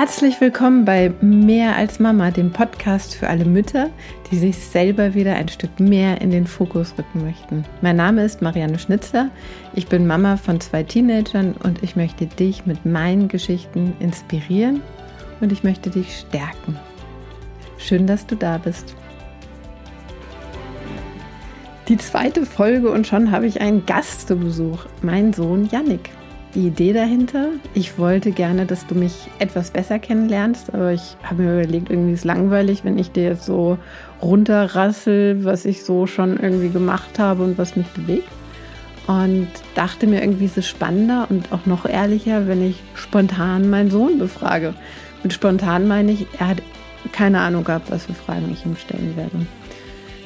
Herzlich willkommen bei Mehr als Mama, dem Podcast für alle Mütter, die sich selber wieder ein Stück mehr in den Fokus rücken möchten. Mein Name ist Marianne Schnitzler, ich bin Mama von zwei Teenagern und ich möchte dich mit meinen Geschichten inspirieren und ich möchte dich stärken. Schön, dass du da bist. Die zweite Folge und schon habe ich einen Gast zu Besuch, mein Sohn Yannick die Idee dahinter. Ich wollte gerne, dass du mich etwas besser kennenlernst, aber ich habe mir überlegt, irgendwie ist langweilig, wenn ich dir jetzt so runterrassel, was ich so schon irgendwie gemacht habe und was mich bewegt. Und dachte mir, irgendwie ist es spannender und auch noch ehrlicher, wenn ich spontan meinen Sohn befrage. Mit spontan meine ich, er hat keine Ahnung gehabt, was für Fragen ich ihm stellen werde.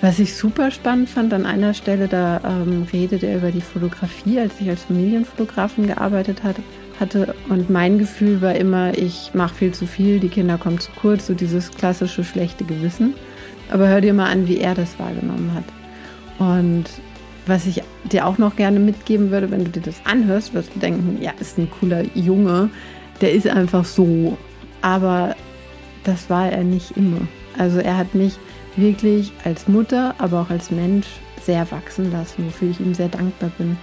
Was ich super spannend fand an einer Stelle, da ähm, redet er über die Fotografie, als ich als Familienfotografin gearbeitet hat, hatte. Und mein Gefühl war immer, ich mache viel zu viel, die Kinder kommen zu kurz, so dieses klassische schlechte Gewissen. Aber hör dir mal an, wie er das wahrgenommen hat. Und was ich dir auch noch gerne mitgeben würde, wenn du dir das anhörst, wirst du denken, ja, ist ein cooler Junge, der ist einfach so. Aber das war er nicht immer. Also er hat mich wirklich als Mutter, aber auch als Mensch sehr wachsen lassen, wofür ich ihm sehr dankbar bin.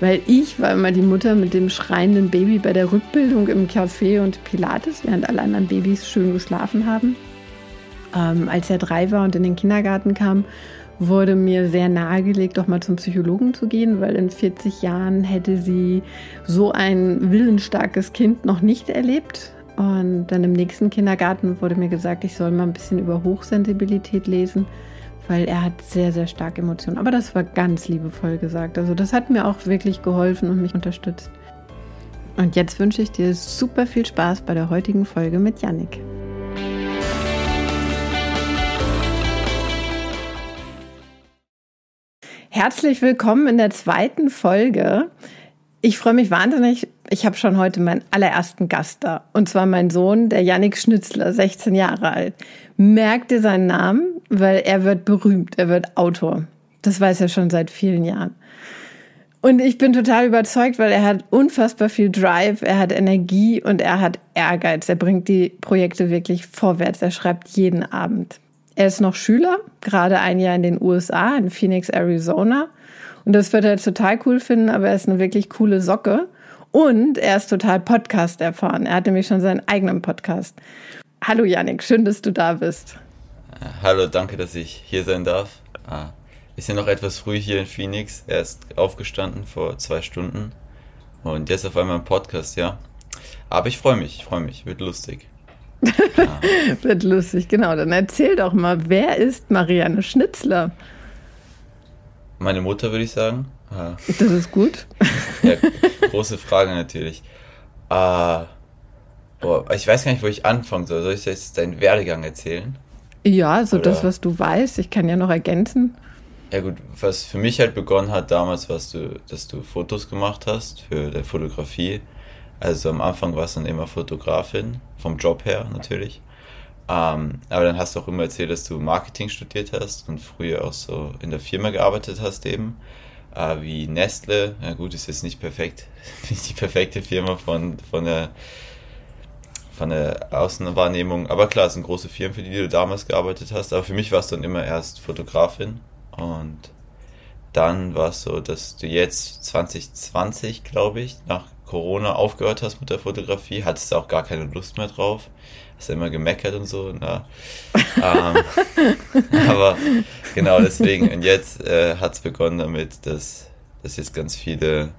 Weil ich war immer die Mutter mit dem schreienden Baby bei der Rückbildung im Café und Pilates, während alle anderen Babys schön geschlafen haben. Ähm, als er drei war und in den Kindergarten kam, wurde mir sehr nahegelegt, doch mal zum Psychologen zu gehen, weil in 40 Jahren hätte sie so ein willensstarkes Kind noch nicht erlebt. Und dann im nächsten Kindergarten wurde mir gesagt, ich soll mal ein bisschen über Hochsensibilität lesen, weil er hat sehr, sehr stark Emotionen. Aber das war ganz liebevoll gesagt. Also das hat mir auch wirklich geholfen und mich unterstützt. Und jetzt wünsche ich dir super viel Spaß bei der heutigen Folge mit Yannick. Herzlich willkommen in der zweiten Folge. Ich freue mich wahnsinnig. Ich habe schon heute meinen allerersten Gast da. Und zwar mein Sohn, der Yannick Schnitzler, 16 Jahre alt. Merkt ihr seinen Namen, weil er wird berühmt. Er wird Autor. Das weiß er schon seit vielen Jahren. Und ich bin total überzeugt, weil er hat unfassbar viel Drive, er hat Energie und er hat Ehrgeiz. Er bringt die Projekte wirklich vorwärts. Er schreibt jeden Abend. Er ist noch Schüler, gerade ein Jahr in den USA, in Phoenix, Arizona und das wird er jetzt total cool finden, aber er ist eine wirklich coole Socke. Und er ist total Podcast erfahren. Er hat nämlich schon seinen eigenen Podcast. Hallo Janik, schön, dass du da bist. Hallo, danke, dass ich hier sein darf. Ah, ist ja noch etwas früh hier in Phoenix. Er ist aufgestanden vor zwei Stunden. Und jetzt auf einmal ein Podcast, ja. Aber ich freue mich, ich freue mich, wird lustig. Ja. wird lustig, genau. Dann erzähl doch mal, wer ist Marianne Schnitzler? Meine Mutter, würde ich sagen. Das ist gut. Ja, große Frage natürlich. Äh, boah, ich weiß gar nicht, wo ich anfangen soll. Soll ich jetzt deinen Werdegang erzählen? Ja, so Oder? das, was du weißt. Ich kann ja noch ergänzen. Ja gut, was für mich halt begonnen hat damals, was du, dass du Fotos gemacht hast für der Fotografie. Also am Anfang warst du dann immer Fotografin, vom Job her natürlich. Ähm, aber dann hast du auch immer erzählt, dass du Marketing studiert hast und früher auch so in der Firma gearbeitet hast eben. Äh, wie Nestle. Ja gut, ist jetzt nicht perfekt, nicht die perfekte Firma von, von der von der Außenwahrnehmung. Aber klar, es sind große Firmen, für die du damals gearbeitet hast. Aber für mich warst du dann immer erst Fotografin. Und dann war es so, dass du jetzt 2020, glaube ich, nach Corona aufgehört hast mit der Fotografie, hattest auch gar keine Lust mehr drauf hast immer gemeckert und so. Na. ähm, aber genau deswegen. Und jetzt äh, hat es begonnen damit, dass, dass jetzt ganz viele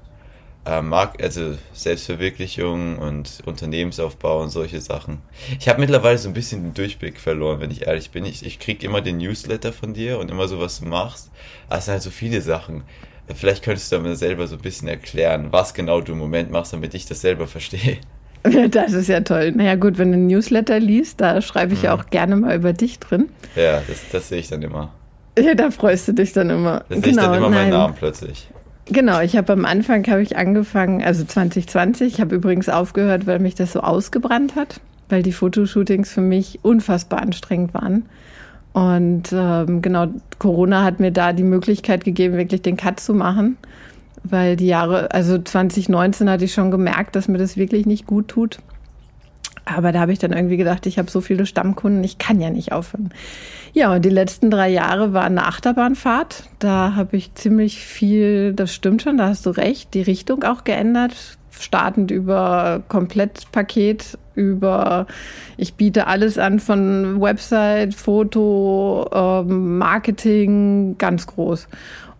äh, Mark also Selbstverwirklichung und Unternehmensaufbau und solche Sachen. Ich habe mittlerweile so ein bisschen den Durchblick verloren, wenn ich ehrlich bin. Ich, ich kriege immer den Newsletter von dir und immer so, was du machst. Aber es sind halt so viele Sachen. Vielleicht könntest du mir selber so ein bisschen erklären, was genau du im Moment machst, damit ich das selber verstehe. Das ist ja toll. Naja, gut, wenn du ein Newsletter liest, da schreibe ich mhm. ja auch gerne mal über dich drin. Ja, das, das sehe ich dann immer. Ja, da freust du dich dann immer. Da genau, sehe ich dann immer nein. meinen Namen plötzlich. Genau, ich habe am Anfang habe ich angefangen, also 2020, ich habe übrigens aufgehört, weil mich das so ausgebrannt hat, weil die Fotoshootings für mich unfassbar anstrengend waren. Und ähm, genau, Corona hat mir da die Möglichkeit gegeben, wirklich den Cut zu machen weil die Jahre, also 2019 hatte ich schon gemerkt, dass mir das wirklich nicht gut tut. Aber da habe ich dann irgendwie gedacht, ich habe so viele Stammkunden, ich kann ja nicht aufhören. Ja, und die letzten drei Jahre war eine Achterbahnfahrt. Da habe ich ziemlich viel, das stimmt schon, da hast du recht, die Richtung auch geändert. Startend über Komplettpaket, über ich biete alles an von Website, Foto, ähm, Marketing, ganz groß.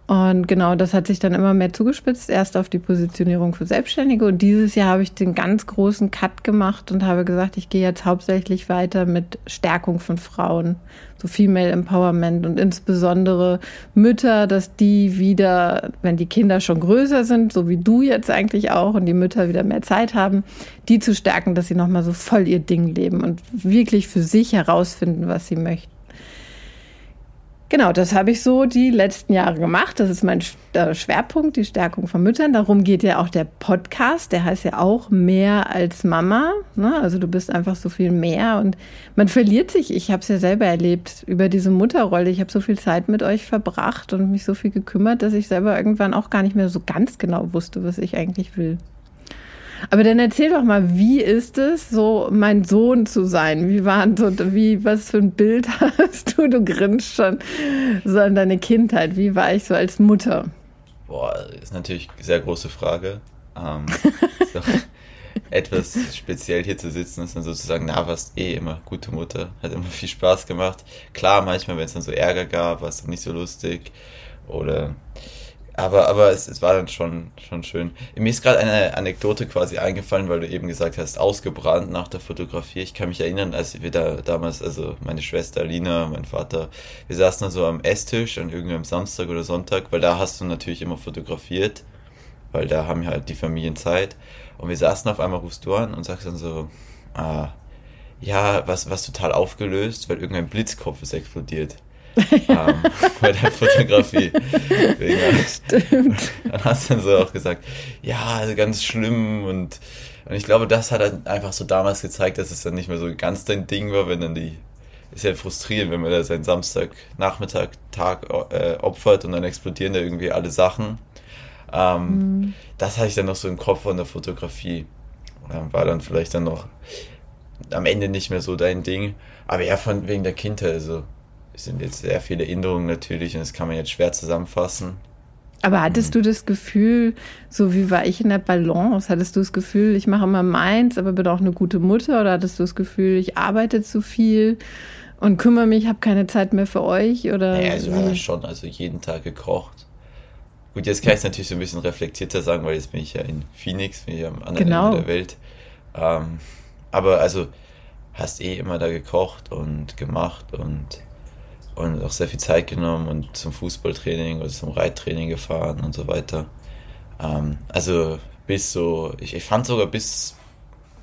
Und genau, das hat sich dann immer mehr zugespitzt, erst auf die Positionierung für Selbstständige. Und dieses Jahr habe ich den ganz großen Cut gemacht und habe gesagt, ich gehe jetzt hauptsächlich weiter mit Stärkung von Frauen, so Female Empowerment und insbesondere Mütter, dass die wieder, wenn die Kinder schon größer sind, so wie du jetzt eigentlich auch, und die Mütter wieder mehr Zeit haben, die zu stärken, dass sie nochmal so voll ihr Ding leben und wirklich für sich herausfinden, was sie möchten. Genau, das habe ich so die letzten Jahre gemacht. Das ist mein Schwerpunkt, die Stärkung von Müttern. Darum geht ja auch der Podcast. Der heißt ja auch mehr als Mama. Ne? Also du bist einfach so viel mehr und man verliert sich. Ich habe es ja selber erlebt über diese Mutterrolle. Ich habe so viel Zeit mit euch verbracht und mich so viel gekümmert, dass ich selber irgendwann auch gar nicht mehr so ganz genau wusste, was ich eigentlich will. Aber dann erzähl doch mal, wie ist es, so mein Sohn zu sein? Wie war so, wie, was für ein Bild hast du? Du grinst schon so an deine Kindheit. Wie war ich so als Mutter? Boah, ist natürlich eine sehr große Frage. Ähm, etwas speziell hier zu sitzen, ist dann sozusagen, na, warst eh immer gute Mutter, hat immer viel Spaß gemacht. Klar, manchmal, wenn es dann so Ärger gab, war es dann nicht so lustig. Oder aber, aber es, es war dann schon, schon schön. Mir ist gerade eine Anekdote quasi eingefallen, weil du eben gesagt hast, ausgebrannt nach der Fotografie. Ich kann mich erinnern, als wir da damals, also meine Schwester Lina, mein Vater, wir saßen dann so am Esstisch an irgendeinem Samstag oder Sonntag, weil da hast du natürlich immer fotografiert, weil da haben wir halt die Familien Zeit. Und wir saßen auf einmal, rufst du an und sagst dann so, ah, ja, was, was total aufgelöst, weil irgendein Blitzkopf ist explodiert ähm, bei der Fotografie. Stimmt. Dann hast du dann so auch gesagt, ja, also ganz schlimm und, und ich glaube, das hat dann einfach so damals gezeigt, dass es dann nicht mehr so ganz dein Ding war, wenn dann die ist ja frustrierend, wenn man da seinen Samstagnachmittag Tag äh, opfert und dann explodieren da irgendwie alle Sachen. Ähm, mhm. Das hatte ich dann noch so im Kopf von der Fotografie. Ähm, war dann vielleicht dann noch am Ende nicht mehr so dein Ding. Aber ja, von wegen der Kindheit, also sind jetzt sehr viele Änderungen natürlich und das kann man jetzt schwer zusammenfassen. Aber hattest du das Gefühl, so wie war ich in der Balance? Hattest du das Gefühl, ich mache immer meins, aber bin auch eine gute Mutter? Oder hattest du das Gefühl, ich arbeite zu viel und kümmere mich, habe keine Zeit mehr für euch? Oder naja, also ja, schon, also jeden Tag gekocht. Gut, jetzt kann ich es natürlich so ein bisschen reflektierter sagen, weil jetzt bin ich ja in Phoenix, bin ich am anderen genau. Ende der Welt. Ähm, aber also hast eh immer da gekocht und gemacht und und auch sehr viel Zeit genommen und zum Fußballtraining oder zum Reittraining gefahren und so weiter. Ähm, also bis so, ich, ich fand sogar bis,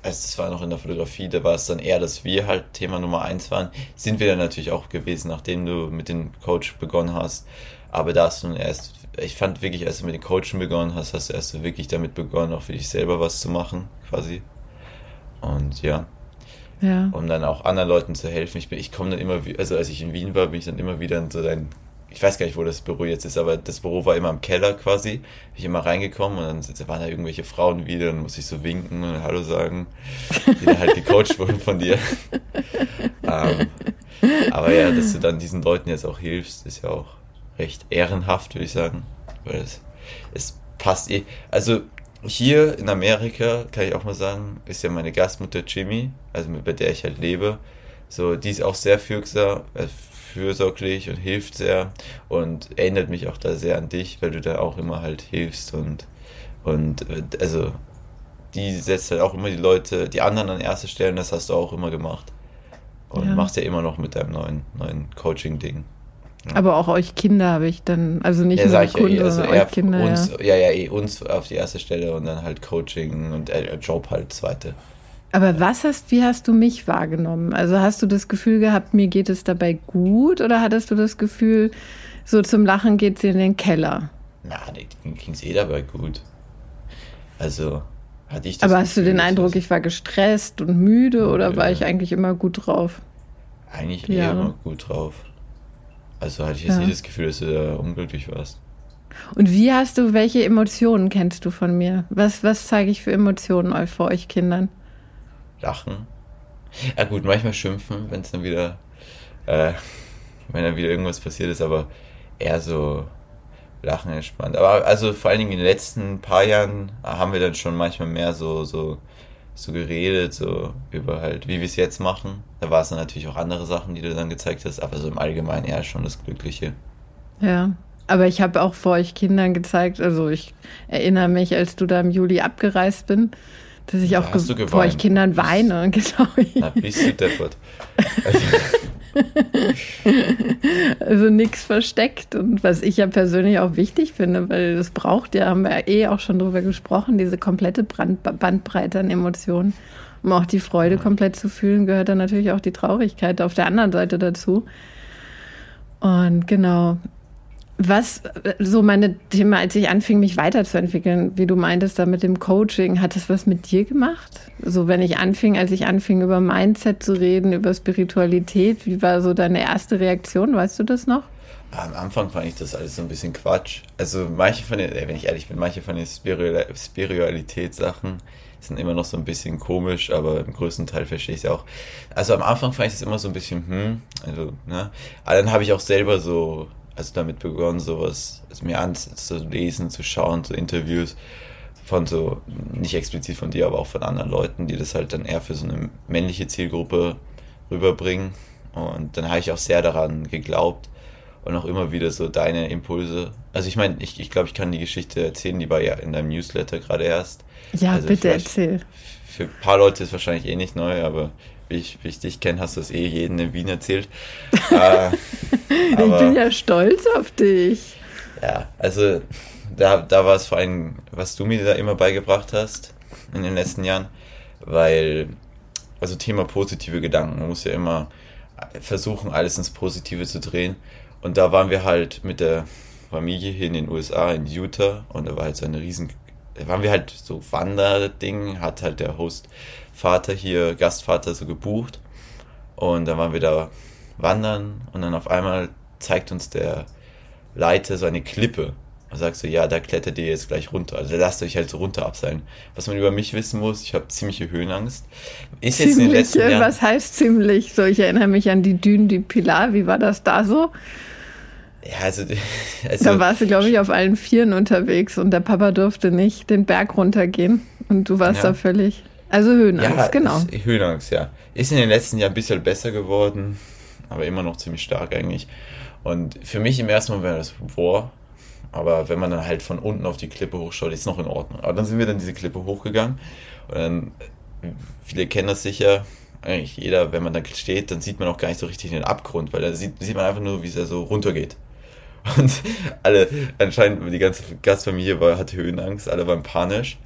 also das war noch in der Fotografie, da war es dann eher, dass wir halt Thema Nummer eins waren. Sind wir dann natürlich auch gewesen, nachdem du mit dem Coach begonnen hast. Aber da hast du erst, ich fand wirklich, als du mit dem Coachen begonnen hast, hast du erst wirklich damit begonnen, auch für dich selber was zu machen, quasi. Und ja, ja. um dann auch anderen Leuten zu helfen. Ich, ich komme dann immer, also als ich in Wien war, bin ich dann immer wieder in so dein, ich weiß gar nicht, wo das Büro jetzt ist, aber das Büro war immer im Keller quasi. Bin ich immer reingekommen und dann waren da irgendwelche Frauen wieder, dann muss ich so winken und Hallo sagen, die da halt gecoacht wurden von dir. ähm, aber ja, dass du dann diesen Leuten jetzt auch hilfst, ist ja auch recht ehrenhaft, würde ich sagen. Weil es, es passt eh. Also hier in Amerika, kann ich auch mal sagen, ist ja meine Gastmutter Jimmy, also bei der ich halt lebe. So, die ist auch sehr äh, fürsorglich und hilft sehr und erinnert mich auch da sehr an dich, weil du da auch immer halt hilfst und, und äh, also die setzt halt auch immer die Leute, die anderen an erste Stellen, das hast du auch immer gemacht. Und ja. machst ja immer noch mit deinem neuen, neuen Coaching-Ding. Aber auch euch Kinder habe ich dann, also nicht ja, nur Kunde, ja, eh, also euch Kinder. Uns, ja. ja, eh uns auf die erste Stelle und dann halt Coaching und äh, Job halt zweite. Aber was hast, wie hast du mich wahrgenommen? Also hast du das Gefühl gehabt, mir geht es dabei gut oder hattest du das Gefühl, so zum Lachen geht sie in den Keller? Na, ging es eh dabei gut. Also hatte ich das Aber hast Gefühl, du den Eindruck, ich war gestresst und müde oder war ich eigentlich immer gut drauf? Eigentlich eher immer gut drauf. Also hatte ich jetzt ja. nie das Gefühl, dass du da unglücklich warst. Und wie hast du, welche Emotionen kennst du von mir? Was, was zeige ich für Emotionen vor euch Kindern? Lachen, Ja gut, manchmal schimpfen, wenn es dann wieder, äh, wenn dann wieder irgendwas passiert ist, aber eher so lachen entspannt. Aber also vor allen Dingen in den letzten paar Jahren haben wir dann schon manchmal mehr so, so, so geredet, so über halt, wie wir es jetzt machen. Da war es dann natürlich auch andere Sachen, die du dann gezeigt hast, aber so im Allgemeinen eher schon das Glückliche. Ja, aber ich habe auch vor euch Kindern gezeigt, also ich erinnere mich, als du da im Juli abgereist bin, dass ich auch vor euch Kindern weine. Genau. Na, bist du deppert. also nichts versteckt. Und was ich ja persönlich auch wichtig finde, weil das braucht ja, haben wir eh auch schon drüber gesprochen, diese komplette Brand Bandbreite an Emotionen. Um auch die Freude komplett zu fühlen, gehört dann natürlich auch die Traurigkeit auf der anderen Seite dazu. Und genau, was so meine Thema, als ich anfing, mich weiterzuentwickeln, wie du meintest, da mit dem Coaching, hat das was mit dir gemacht? So, wenn ich anfing, als ich anfing, über Mindset zu reden, über Spiritualität, wie war so deine erste Reaktion? Weißt du das noch? Am Anfang fand ich das alles so ein bisschen Quatsch. Also manche von den, wenn ich ehrlich bin, manche von den Spiritualitätssachen sind immer noch so ein bisschen komisch, aber im größten Teil verstehe ich es auch. Also am Anfang fand ich das immer so ein bisschen, hm, also, ne. Aber dann habe ich auch selber so also damit begonnen, sowas mir anzulesen, zu schauen, so Interviews von so, nicht explizit von dir, aber auch von anderen Leuten, die das halt dann eher für so eine männliche Zielgruppe rüberbringen. Und dann habe ich auch sehr daran geglaubt und auch immer wieder so deine Impulse. Also ich meine, ich, ich glaube, ich kann die Geschichte erzählen, die war ja in deinem Newsletter gerade erst. Ja, also bitte erzähl. Für ein paar Leute ist es wahrscheinlich eh nicht neu, aber ich, wie ich dich kenne, hast du es eh jedem in Wien erzählt. äh, ich bin ja stolz auf dich. Ja, also da, da war es vor allem, was du mir da immer beigebracht hast in den letzten Jahren, weil, also Thema positive Gedanken, man muss ja immer versuchen, alles ins Positive zu drehen. Und da waren wir halt mit der Familie hier in den USA, in Utah, und da war halt so eine riesen, da waren wir halt so Wanderding, hat halt der Host Vater hier, Gastvater, so gebucht. Und dann waren wir da wandern und dann auf einmal zeigt uns der Leiter so eine Klippe. Und sagt so, ja, da klettert ihr jetzt gleich runter. Also lasst euch halt so runter abseilen. Was man über mich wissen muss, ich habe ziemliche Höhenangst. Ist jetzt in den letzten Jahren, was heißt ziemlich? So, ich erinnere mich an die Dünen, die Pilar. Wie war das da so? Ja, also, also da warst du, glaube ich, auf allen Vieren unterwegs und der Papa durfte nicht den Berg runtergehen und du warst ja. da völlig. Also Höhenangst, ja, genau. Ist, Höhenangst, ja. Ist in den letzten Jahren ein bisschen besser geworden, aber immer noch ziemlich stark eigentlich. Und für mich im ersten Moment wäre das War, aber wenn man dann halt von unten auf die Klippe hochschaut, ist es noch in Ordnung. Aber dann sind wir dann diese Klippe hochgegangen und dann, viele kennen das sicher, eigentlich jeder, wenn man da steht, dann sieht man auch gar nicht so richtig den Abgrund, weil da sieht, sieht man einfach nur, wie es da so runtergeht. Und alle, anscheinend, die ganze Gastfamilie war, hatte Höhenangst, alle waren panisch.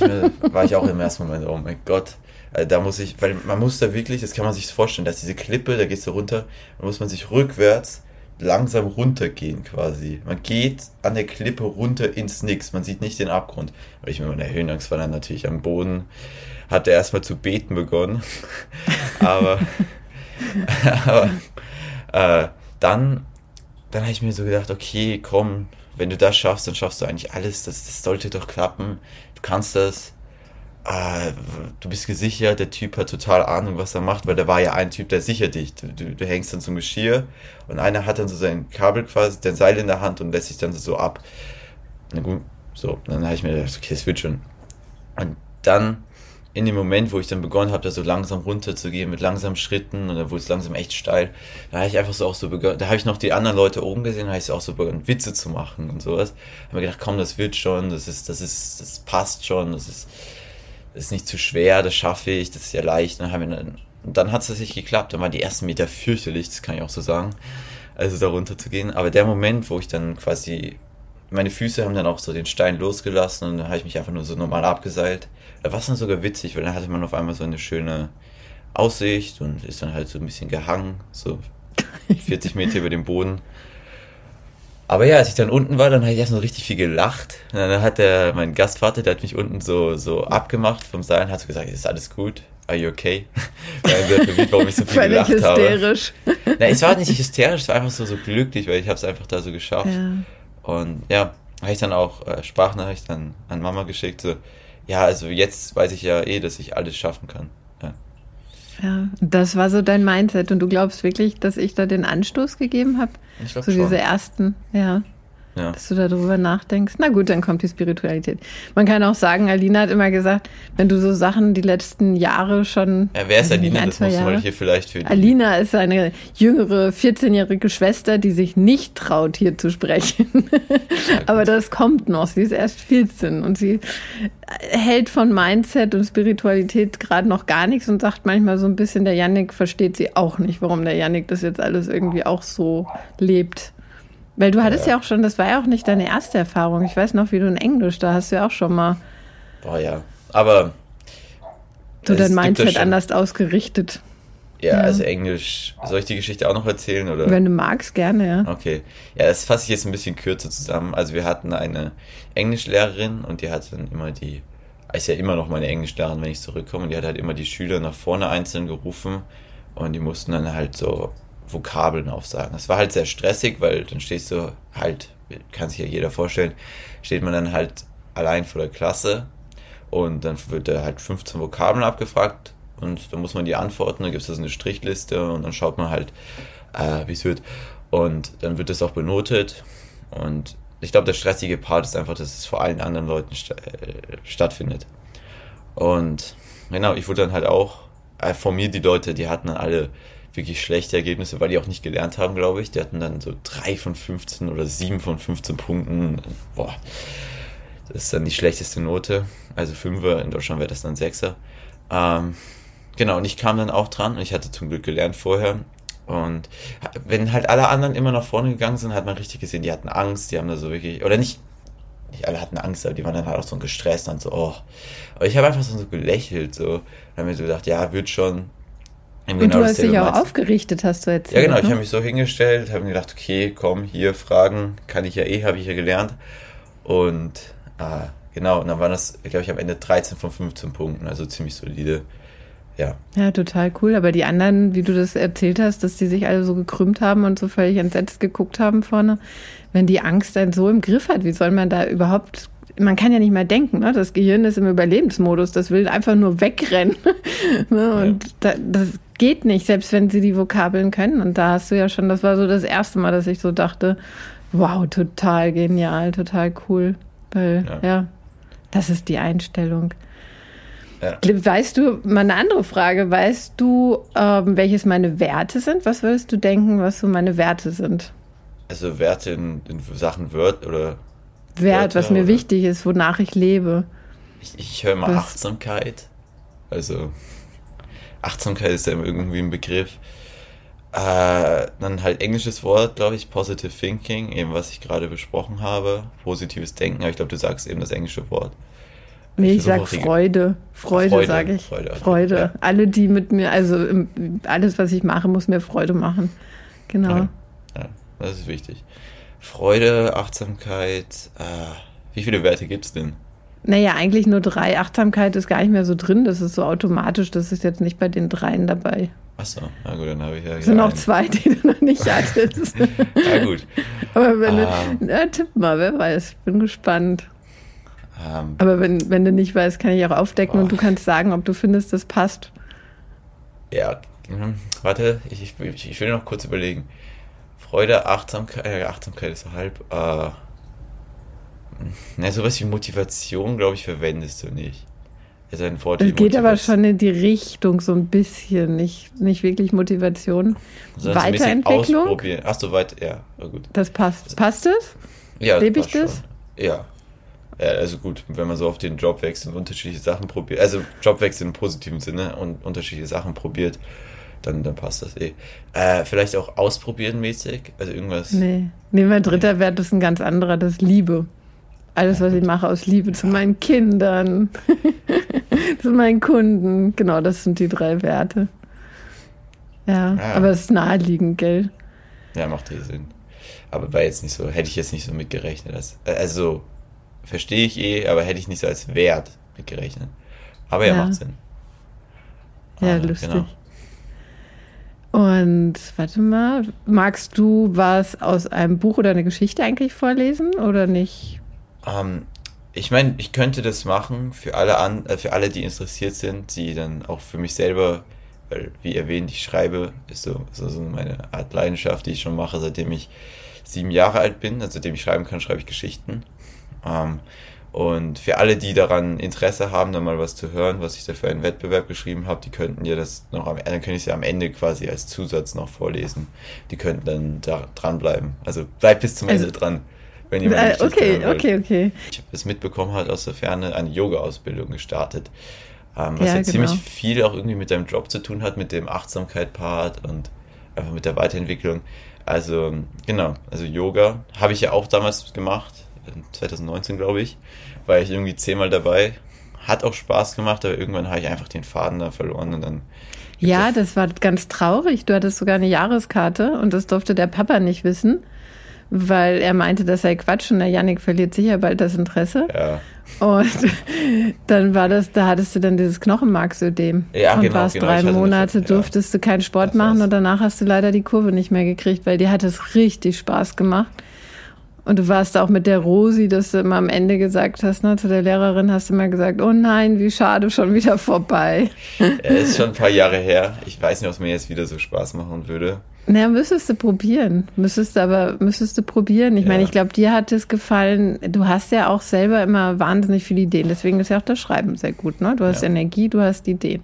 Da war ich auch im ersten Moment, oh mein Gott. Also da muss ich, weil man muss da wirklich, das kann man sich vorstellen, dass diese Klippe, da gehst du runter, da muss man sich rückwärts langsam runtergehen quasi. Man geht an der Klippe runter ins Nix, man sieht nicht den Abgrund. Weil ich mit meiner Höhenangst war dann natürlich am Boden, hatte erstmal zu beten begonnen. aber aber äh, dann dann habe ich mir so gedacht, okay, komm, wenn du das schaffst, dann schaffst du eigentlich alles. Das, das sollte doch klappen. Du kannst das. Äh, du bist gesichert, der Typ hat total Ahnung, was er macht, weil da war ja ein Typ, der sichert dich. Du, du, du hängst dann zum Geschirr und einer hat dann so sein Kabel quasi, den Seil in der Hand und lässt sich dann so ab. Na gut, so, dann habe ich mir gedacht, okay, es wird schon. Und dann in dem Moment, wo ich dann begonnen habe, da so langsam runter zu gehen mit langsamen Schritten und da wurde es langsam echt steil, da habe ich einfach so auch so begonnen, da habe ich noch die anderen Leute oben gesehen, da habe ich so auch so begonnen, Witze zu machen und sowas. Habe mir gedacht, komm, das wird schon, das ist, das ist, das passt schon, das ist, das ist nicht zu schwer, das schaffe ich, das ist ja leicht. Und dann, dann, hat es tatsächlich geklappt, dann waren die ersten Meter fürchterlich, das kann ich auch so sagen, also da runter zu gehen. Aber der Moment, wo ich dann quasi meine Füße haben dann auch so den Stein losgelassen und dann habe ich mich einfach nur so normal abgeseilt. Da war es dann sogar witzig, weil dann hatte man auf einmal so eine schöne Aussicht und ist dann halt so ein bisschen gehangen, so 40 Meter über dem Boden. Aber ja, als ich dann unten war, dann habe ich erst noch richtig viel gelacht. Und dann hat der, mein Gastvater, der hat mich unten so, so abgemacht vom Seil und hat so gesagt, ist alles gut? Are you okay? Weil er warum ich so viel gelacht hysterisch. habe. Na, es war nicht hysterisch, es war einfach so, so glücklich, weil ich habe es einfach da so geschafft. Ja. Und ja, habe ich dann auch äh, Sprachnachricht an, an Mama geschickt, so, ja, also jetzt weiß ich ja eh, dass ich alles schaffen kann. Ja. Ja, das war so dein Mindset und du glaubst wirklich, dass ich da den Anstoß gegeben habe? Ich glaube So schon. diese ersten, ja. Ja. dass du darüber nachdenkst. Na gut, dann kommt die Spiritualität. Man kann auch sagen, Alina hat immer gesagt, wenn du so Sachen die letzten Jahre schon. ja, wer ist also Alina? Das muss man hier vielleicht für die. Alina ist eine jüngere, 14-jährige Schwester, die sich nicht traut, hier zu sprechen. Aber das kommt noch. Sie ist erst 14 und sie hält von Mindset und Spiritualität gerade noch gar nichts und sagt manchmal so ein bisschen, der Yannick versteht sie auch nicht, warum der Yannick das jetzt alles irgendwie auch so lebt. Weil du hattest ja. auch schon, das war ja auch nicht deine erste Erfahrung. Ich weiß noch, wie du in Englisch, da hast du ja auch schon mal Boah, ja. Aber. es dein ja Mindset anders ausgerichtet. Ja, Ja. also Englisch. Soll ich die Geschichte auch noch erzählen? Oder? Wenn du magst, gerne, ja. Okay. Ja, das fasse ich jetzt ein bisschen kürzer zusammen. Also wir hatten eine Englischlehrerin und die hat dann immer die, ist ja immer noch meine Englischlehrerin, wenn ich zurückkomme, und die hat halt immer die Schüler nach vorne einzeln gerufen und die mussten dann halt so Vokabeln aufsagen. Das war halt sehr stressig, weil dann stehst du halt, kann sich ja jeder vorstellen, steht man dann halt allein vor der Klasse und dann wird da halt 15 Vokabeln abgefragt und dann muss man die antworten, dann gibt es da so eine Strichliste und dann schaut man halt, äh, wie es wird. Und dann wird das auch benotet. Und ich glaube, der stressige Part ist einfach, dass es vor allen anderen Leuten sta äh, stattfindet. Und genau, ich wurde dann halt auch, äh, von mir die Leute, die hatten dann alle wirklich schlechte Ergebnisse, weil die auch nicht gelernt haben, glaube ich. Die hatten dann so 3 von 15 oder 7 von 15 Punkten. Boah, das ist dann die schlechteste Note. Also 5er, in Deutschland wäre das dann 6er. Ähm, genau, und ich kam dann auch dran und ich hatte zum Glück gelernt vorher. Und wenn halt alle anderen immer nach vorne gegangen sind, hat man richtig gesehen, die hatten Angst, die haben da so wirklich, oder nicht, nicht alle hatten Angst, aber die waren dann halt auch so gestresst und so, oh. Aber ich habe einfach so gelächelt, so. Dann habe mir so gedacht, ja, wird schon. Und du hast dich auch aufgerichtet, hast du jetzt. Ja, genau, ich habe mich so hingestellt, habe mir gedacht, okay, komm, hier Fragen, kann ich ja eh, habe ich ja gelernt. Und ah, genau, und dann waren das, glaube ich, am Ende 13 von 15 Punkten, also ziemlich solide. Ja, Ja, total cool. Aber die anderen, wie du das erzählt hast, dass die sich alle so gekrümmt haben und so völlig entsetzt geguckt haben vorne, wenn die Angst dann so im Griff hat, wie soll man da überhaupt. Man kann ja nicht mal denken, ne? das Gehirn ist im Überlebensmodus, das will einfach nur wegrennen. ne? Und da, das geht nicht, selbst wenn sie die Vokabeln können. Und da hast du ja schon, das war so das erste Mal, dass ich so dachte, wow, total genial, total cool. Weil, Ja. ja, das ist die Einstellung. Ja. Weißt du, mal eine andere Frage, weißt du, ähm, welches meine Werte sind? Was würdest du denken, was so meine Werte sind? also Werte in, in Sachen Word oder Wert, was Wörter, mir oder? wichtig ist, wonach ich lebe. ich, ich höre mal Was? Achtsamkeit. Also Achtsamkeit ist ja irgendwie ein Begriff. Äh, dann halt englisches Wort, glaube ich, Positive Thinking, eben was ich gerade besprochen habe. Positives Denken, aber ich glaube, du sagst eben das englische Wort. Nee, ich, versuche sag Freude. Freude, Freude, sage ich. Freude, Freude. ja. Alle, die mit mir, also alles, was ich mache, muss mir Freude machen. Genau. Okay. Ja, das ist wichtig. Freude, Achtsamkeit, äh, wie viele Werte gibt es denn? Naja, eigentlich nur drei. Achtsamkeit ist gar nicht mehr so drin. Das ist so automatisch. Das ist jetzt nicht bei den dreien dabei. Achso, na gut, dann habe ich ja. Es sind noch einen. zwei, die du noch nicht hattest. Ja, gut. Aber wenn Ah. du, ja, tipp mal, wer weiß. Bin gespannt. Ähm, Aber wenn, wenn du nicht weißt, kann ich auch aufdecken und du kannst sagen, ob du findest, das passt. ja, hm, warte, ich, ich, will- ich will noch kurz überlegen. Freude, Achtsamkeit, äh, Achtsamkeit ist so halb. Äh, na, sowas wie Motivation, glaube ich, verwendest du nicht. Ist ein Wort Es geht aber schon in die Richtung so ein bisschen, nicht, nicht wirklich Motivation. sondern Weiterentwicklung? Ausprobieren. Ach so, weit, ja, na gut. Das passt. Passt es? Ja, Lebe ich passt schon. das? Ja. Ja, also gut, wenn man so auf den Job wechselt und unterschiedliche Sachen probiert, also Jobwechsel im positiven Sinne und unterschiedliche Sachen probiert, dann, dann passt das eh. Äh, vielleicht auch ausprobieren mäßig, also irgendwas. Nee. Nee, mein dritter Wert ist ein ganz anderer, das Liebe. Alles, was ich mache aus Liebe zu meinen Kindern, zu meinen Kunden. Genau, das sind die drei Werte. Ja, Ja. aber es ist naheliegend, gell? Ja, macht eh Sinn. Aber war jetzt nicht so, hätte ich jetzt nicht so mitgerechnet. Dass, also, verstehe ich eh, aber hätte ich nicht so als Wert mitgerechnet. Aber ja, Ja. macht Sinn. Ja, Ah, lustig. genau. Und warte mal, magst du was aus einem Buch oder einer Geschichte eigentlich vorlesen oder nicht? Ähm, ich meine, ich könnte das machen für alle an, äh, für alle, die interessiert sind, die dann auch für mich selber weil, wie erwähnt, ich schreibe, ist so, so, so meine Art Leidenschaft, die ich schon mache, seitdem ich sieben Jahre alt bin. Also seitdem ich schreiben kann, schreibe ich Geschichten. Ähm, und für alle, die daran Interesse haben, da mal was zu hören, was ich da für einen Wettbewerb geschrieben habe, die könnten ja das noch am Ende, dann könnte ich es ja am Ende quasi als Zusatz noch vorlesen. Die könnten dann da dranbleiben. Also bleibt bis zum also, Ende dran, wenn jemand äh, Okay, okay, okay. Ich habe es mitbekommen, hat aus der Ferne eine Yoga-Ausbildung gestartet. Ähm, was ja, ja genau. ziemlich viel auch irgendwie mit deinem Job zu tun hat, mit dem Achtsamkeit-Part und einfach mit der Weiterentwicklung. Also, genau, also Yoga habe ich ja auch damals gemacht 2019, glaube ich, war ich irgendwie zehnmal dabei. Hat auch Spaß gemacht, aber irgendwann habe ich einfach den Faden da verloren und dann. Ja, das war ganz traurig. Du hattest sogar eine Jahreskarte und das durfte der Papa nicht wissen, weil er meinte, das sei Quatsch und der Janik verliert sicher bald das Interesse. Ja. Und dann war das, da hattest du dann dieses Knochenmarksödem. Ja, und genau, warst genau, drei Monate, durftest du keinen Sport machen und danach hast du leider die Kurve nicht mehr gekriegt, weil dir hat es richtig Spaß gemacht. Und du warst auch mit der Rosi, dass du immer am Ende gesagt hast, ne, zu der Lehrerin hast du immer gesagt, oh nein, wie schade, schon wieder vorbei. Es ist schon ein paar Jahre her. Ich weiß nicht, ob es mir jetzt wieder so Spaß machen würde. Naja, müsstest du probieren. Müsstest du aber, müsstest du probieren. Ich ja. meine, ich glaube, dir hat es gefallen. Du hast ja auch selber immer wahnsinnig viele Ideen. Deswegen ist ja auch das Schreiben sehr gut, ne? Du hast ja. Energie, du hast Ideen.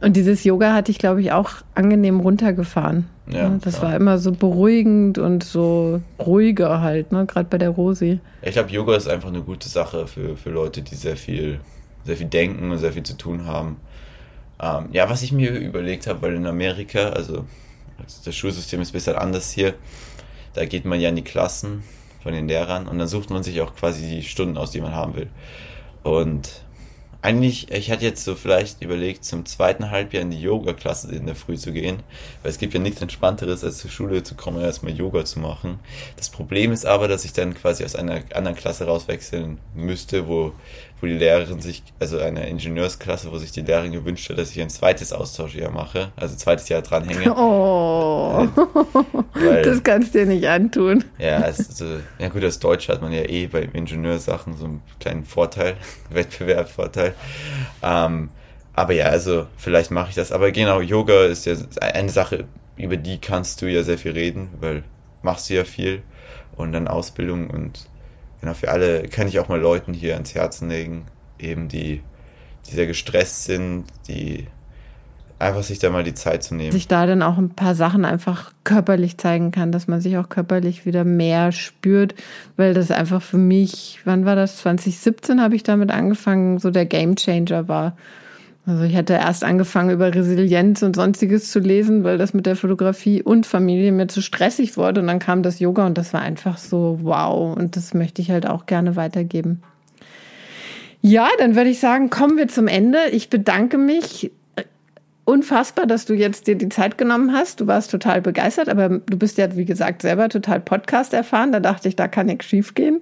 Und dieses Yoga hatte ich, glaube ich, auch angenehm runtergefahren. Ja, das klar. war immer so beruhigend und so ruhiger halt, ne? gerade bei der Rosi. Ich glaube, Yoga ist einfach eine gute Sache für, für Leute, die sehr viel, sehr viel denken und sehr viel zu tun haben. Ähm, ja, was ich mir überlegt habe, weil in Amerika, also das Schulsystem ist ein bisschen anders hier, da geht man ja in die Klassen von den Lehrern und dann sucht man sich auch quasi die Stunden aus, die man haben will. Und eigentlich, ich hatte jetzt so vielleicht überlegt, zum zweiten Halbjahr in die Yoga-Klasse in der Früh zu gehen, weil es gibt ja nichts Entspannteres, als zur Schule zu kommen und erstmal Yoga zu machen. Das Problem ist aber, dass ich dann quasi aus einer anderen Klasse rauswechseln müsste, wo wo die Lehrerin sich, also eine Ingenieursklasse, wo sich die Lehrerin gewünscht hat, dass ich ein zweites Austauschjahr mache, also zweites Jahr dranhänge. Oh, Weil, das kannst du dir nicht antun. Ja, also, ja gut, als Deutsch hat man ja eh bei Ingenieursachen so einen kleinen Vorteil, Wettbewerbsvorteil. Ähm, aber ja, also vielleicht mache ich das. Aber genau, Yoga ist ja eine Sache, über die kannst du ja sehr viel reden, weil machst du ja viel und dann Ausbildung und genau, für alle kann ich auch mal Leuten hier ans Herzen legen, eben die, die sehr gestresst sind, die einfach sich da mal die Zeit zu nehmen. Sich da dann auch ein paar Sachen einfach körperlich zeigen kann, dass man sich auch körperlich wieder mehr spürt, weil das einfach für mich, wann war das? 2017 habe ich damit angefangen, so der Game Changer war. Also ich hatte erst angefangen über Resilienz und sonstiges zu lesen, weil das mit der Fotografie und Familie mir zu stressig wurde. Und dann kam das Yoga und das war einfach so wow. Und das möchte ich halt auch gerne weitergeben. Ja, dann würde ich sagen, kommen wir zum Ende. Ich bedanke mich unfassbar, dass du jetzt dir die Zeit genommen hast. Du warst total begeistert, aber du bist ja, wie gesagt, selber total Podcast erfahren. Da dachte ich, da kann nichts schief gehen.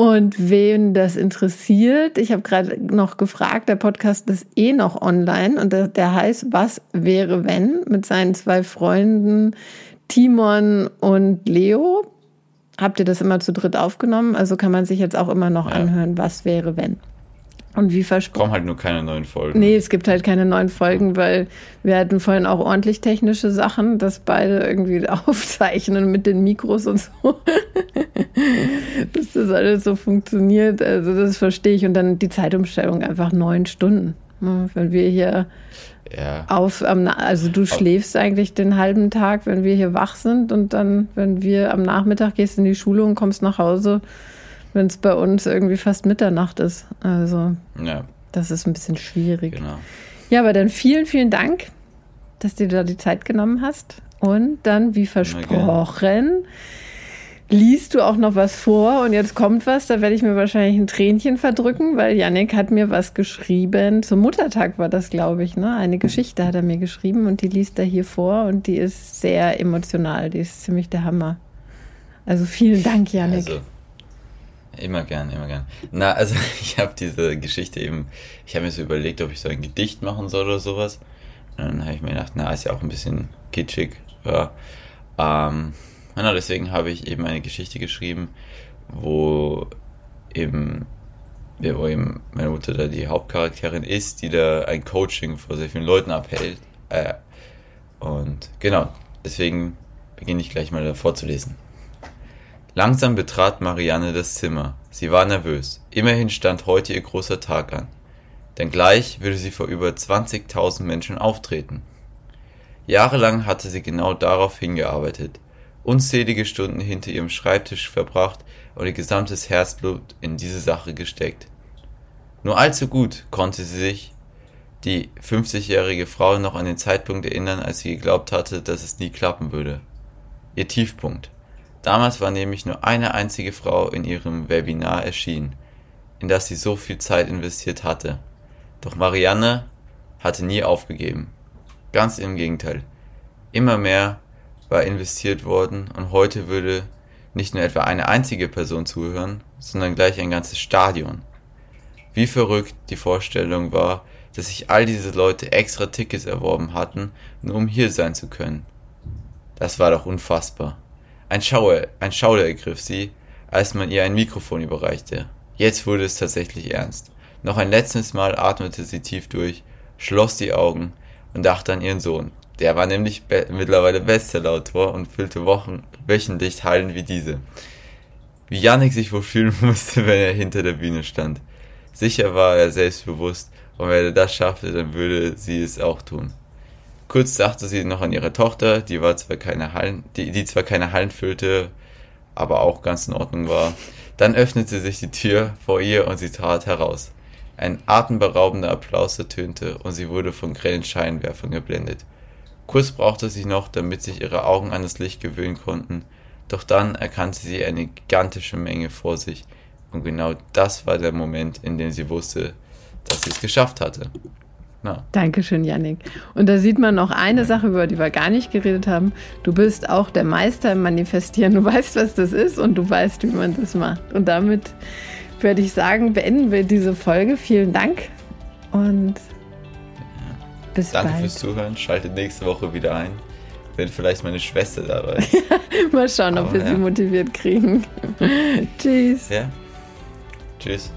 Und wen das interessiert, ich habe gerade noch gefragt, der Podcast ist eh noch online und der, der heißt Was wäre wenn mit seinen zwei Freunden Timon und Leo. Habt ihr das immer zu dritt aufgenommen? Also kann man sich jetzt auch immer noch ja. anhören, was wäre wenn. Und wie versprochen. Kommen halt nur keine neuen Folgen. Nee, es gibt halt keine neuen Folgen, weil wir hatten vorhin auch ordentlich technische Sachen, dass beide irgendwie aufzeichnen mit den Mikros und so. dass das alles so funktioniert. Also das verstehe ich. Und dann die Zeitumstellung einfach neun Stunden. Ne, wenn wir hier ja. auf, also du schläfst eigentlich den halben Tag, wenn wir hier wach sind und dann, wenn wir am Nachmittag gehst in die Schule und kommst nach Hause, wenn es bei uns irgendwie fast Mitternacht ist. Also ja. das ist ein bisschen schwierig. Genau. Ja, aber dann vielen, vielen Dank, dass du dir da die Zeit genommen hast. Und dann, wie versprochen, liest du auch noch was vor und jetzt kommt was, da werde ich mir wahrscheinlich ein Tränchen verdrücken, weil Yannick hat mir was geschrieben. Zum Muttertag war das, glaube ich, ne? Eine Geschichte hat er mir geschrieben und die liest er hier vor und die ist sehr emotional. Die ist ziemlich der Hammer. Also vielen Dank, Yannick. Also, Immer gern, immer gern. Na, also ich habe diese Geschichte eben, ich habe mir so überlegt, ob ich so ein Gedicht machen soll oder sowas. Und dann habe ich mir gedacht, na, ist ja auch ein bisschen kitschig. Ja. Ähm, genau, deswegen habe ich eben eine Geschichte geschrieben, wo eben, wo eben meine Mutter da die Hauptcharakterin ist, die da ein Coaching vor sehr vielen Leuten abhält. Äh, und genau, deswegen beginne ich gleich mal vorzulesen. Langsam betrat Marianne das Zimmer. Sie war nervös. Immerhin stand heute ihr großer Tag an. Denn gleich würde sie vor über 20.000 Menschen auftreten. Jahrelang hatte sie genau darauf hingearbeitet, unzählige Stunden hinter ihrem Schreibtisch verbracht und ihr gesamtes Herzblut in diese Sache gesteckt. Nur allzu gut konnte sie sich, die 50-jährige Frau, noch an den Zeitpunkt erinnern, als sie geglaubt hatte, dass es nie klappen würde. Ihr Tiefpunkt. Damals war nämlich nur eine einzige Frau in ihrem Webinar erschienen, in das sie so viel Zeit investiert hatte. Doch Marianne hatte nie aufgegeben. Ganz im Gegenteil. Immer mehr war investiert worden und heute würde nicht nur etwa eine einzige Person zuhören, sondern gleich ein ganzes Stadion. Wie verrückt die Vorstellung war, dass sich all diese Leute extra Tickets erworben hatten, nur um hier sein zu können. Das war doch unfassbar. Ein Schauer, ein Schauder ergriff sie, als man ihr ein Mikrofon überreichte. Jetzt wurde es tatsächlich ernst. Noch ein letztes Mal atmete sie tief durch, schloss die Augen und dachte an ihren Sohn. Der war nämlich be mittlerweile Bestsellerautor und füllte Wochen wöchentlich Hallen wie diese. Wie Yannick sich wohl fühlen musste, wenn er hinter der Bühne stand. Sicher war er selbstbewusst und wenn er das schaffte, dann würde sie es auch tun. Kurz dachte sie noch an ihre Tochter, die war zwar keine Hallen, die, die zwar keine Hallen füllte, aber auch ganz in Ordnung war. Dann öffnete sich die Tür vor ihr und sie trat heraus. Ein atemberaubender Applaus ertönte und sie wurde von grellen Scheinwerfern geblendet. Kurz brauchte sie noch, damit sich ihre Augen an das Licht gewöhnen konnten, doch dann erkannte sie eine gigantische Menge vor sich, und genau das war der Moment, in dem sie wusste, dass sie es geschafft hatte. Ja. Dankeschön, Yannick. Und da sieht man noch eine Sache, über die wir gar nicht geredet haben. Du bist auch der Meister im Manifestieren. Du weißt, was das ist und du weißt, wie man das macht. Und damit würde ich sagen, beenden wir diese Folge. Vielen Dank und bis Danke bald. fürs Zuhören. Schaltet nächste Woche wieder ein. Wenn vielleicht meine Schwester dabei ist. Mal schauen, ob Aber, wir ja. sie motiviert kriegen. Tschüss. Ja. Tschüss.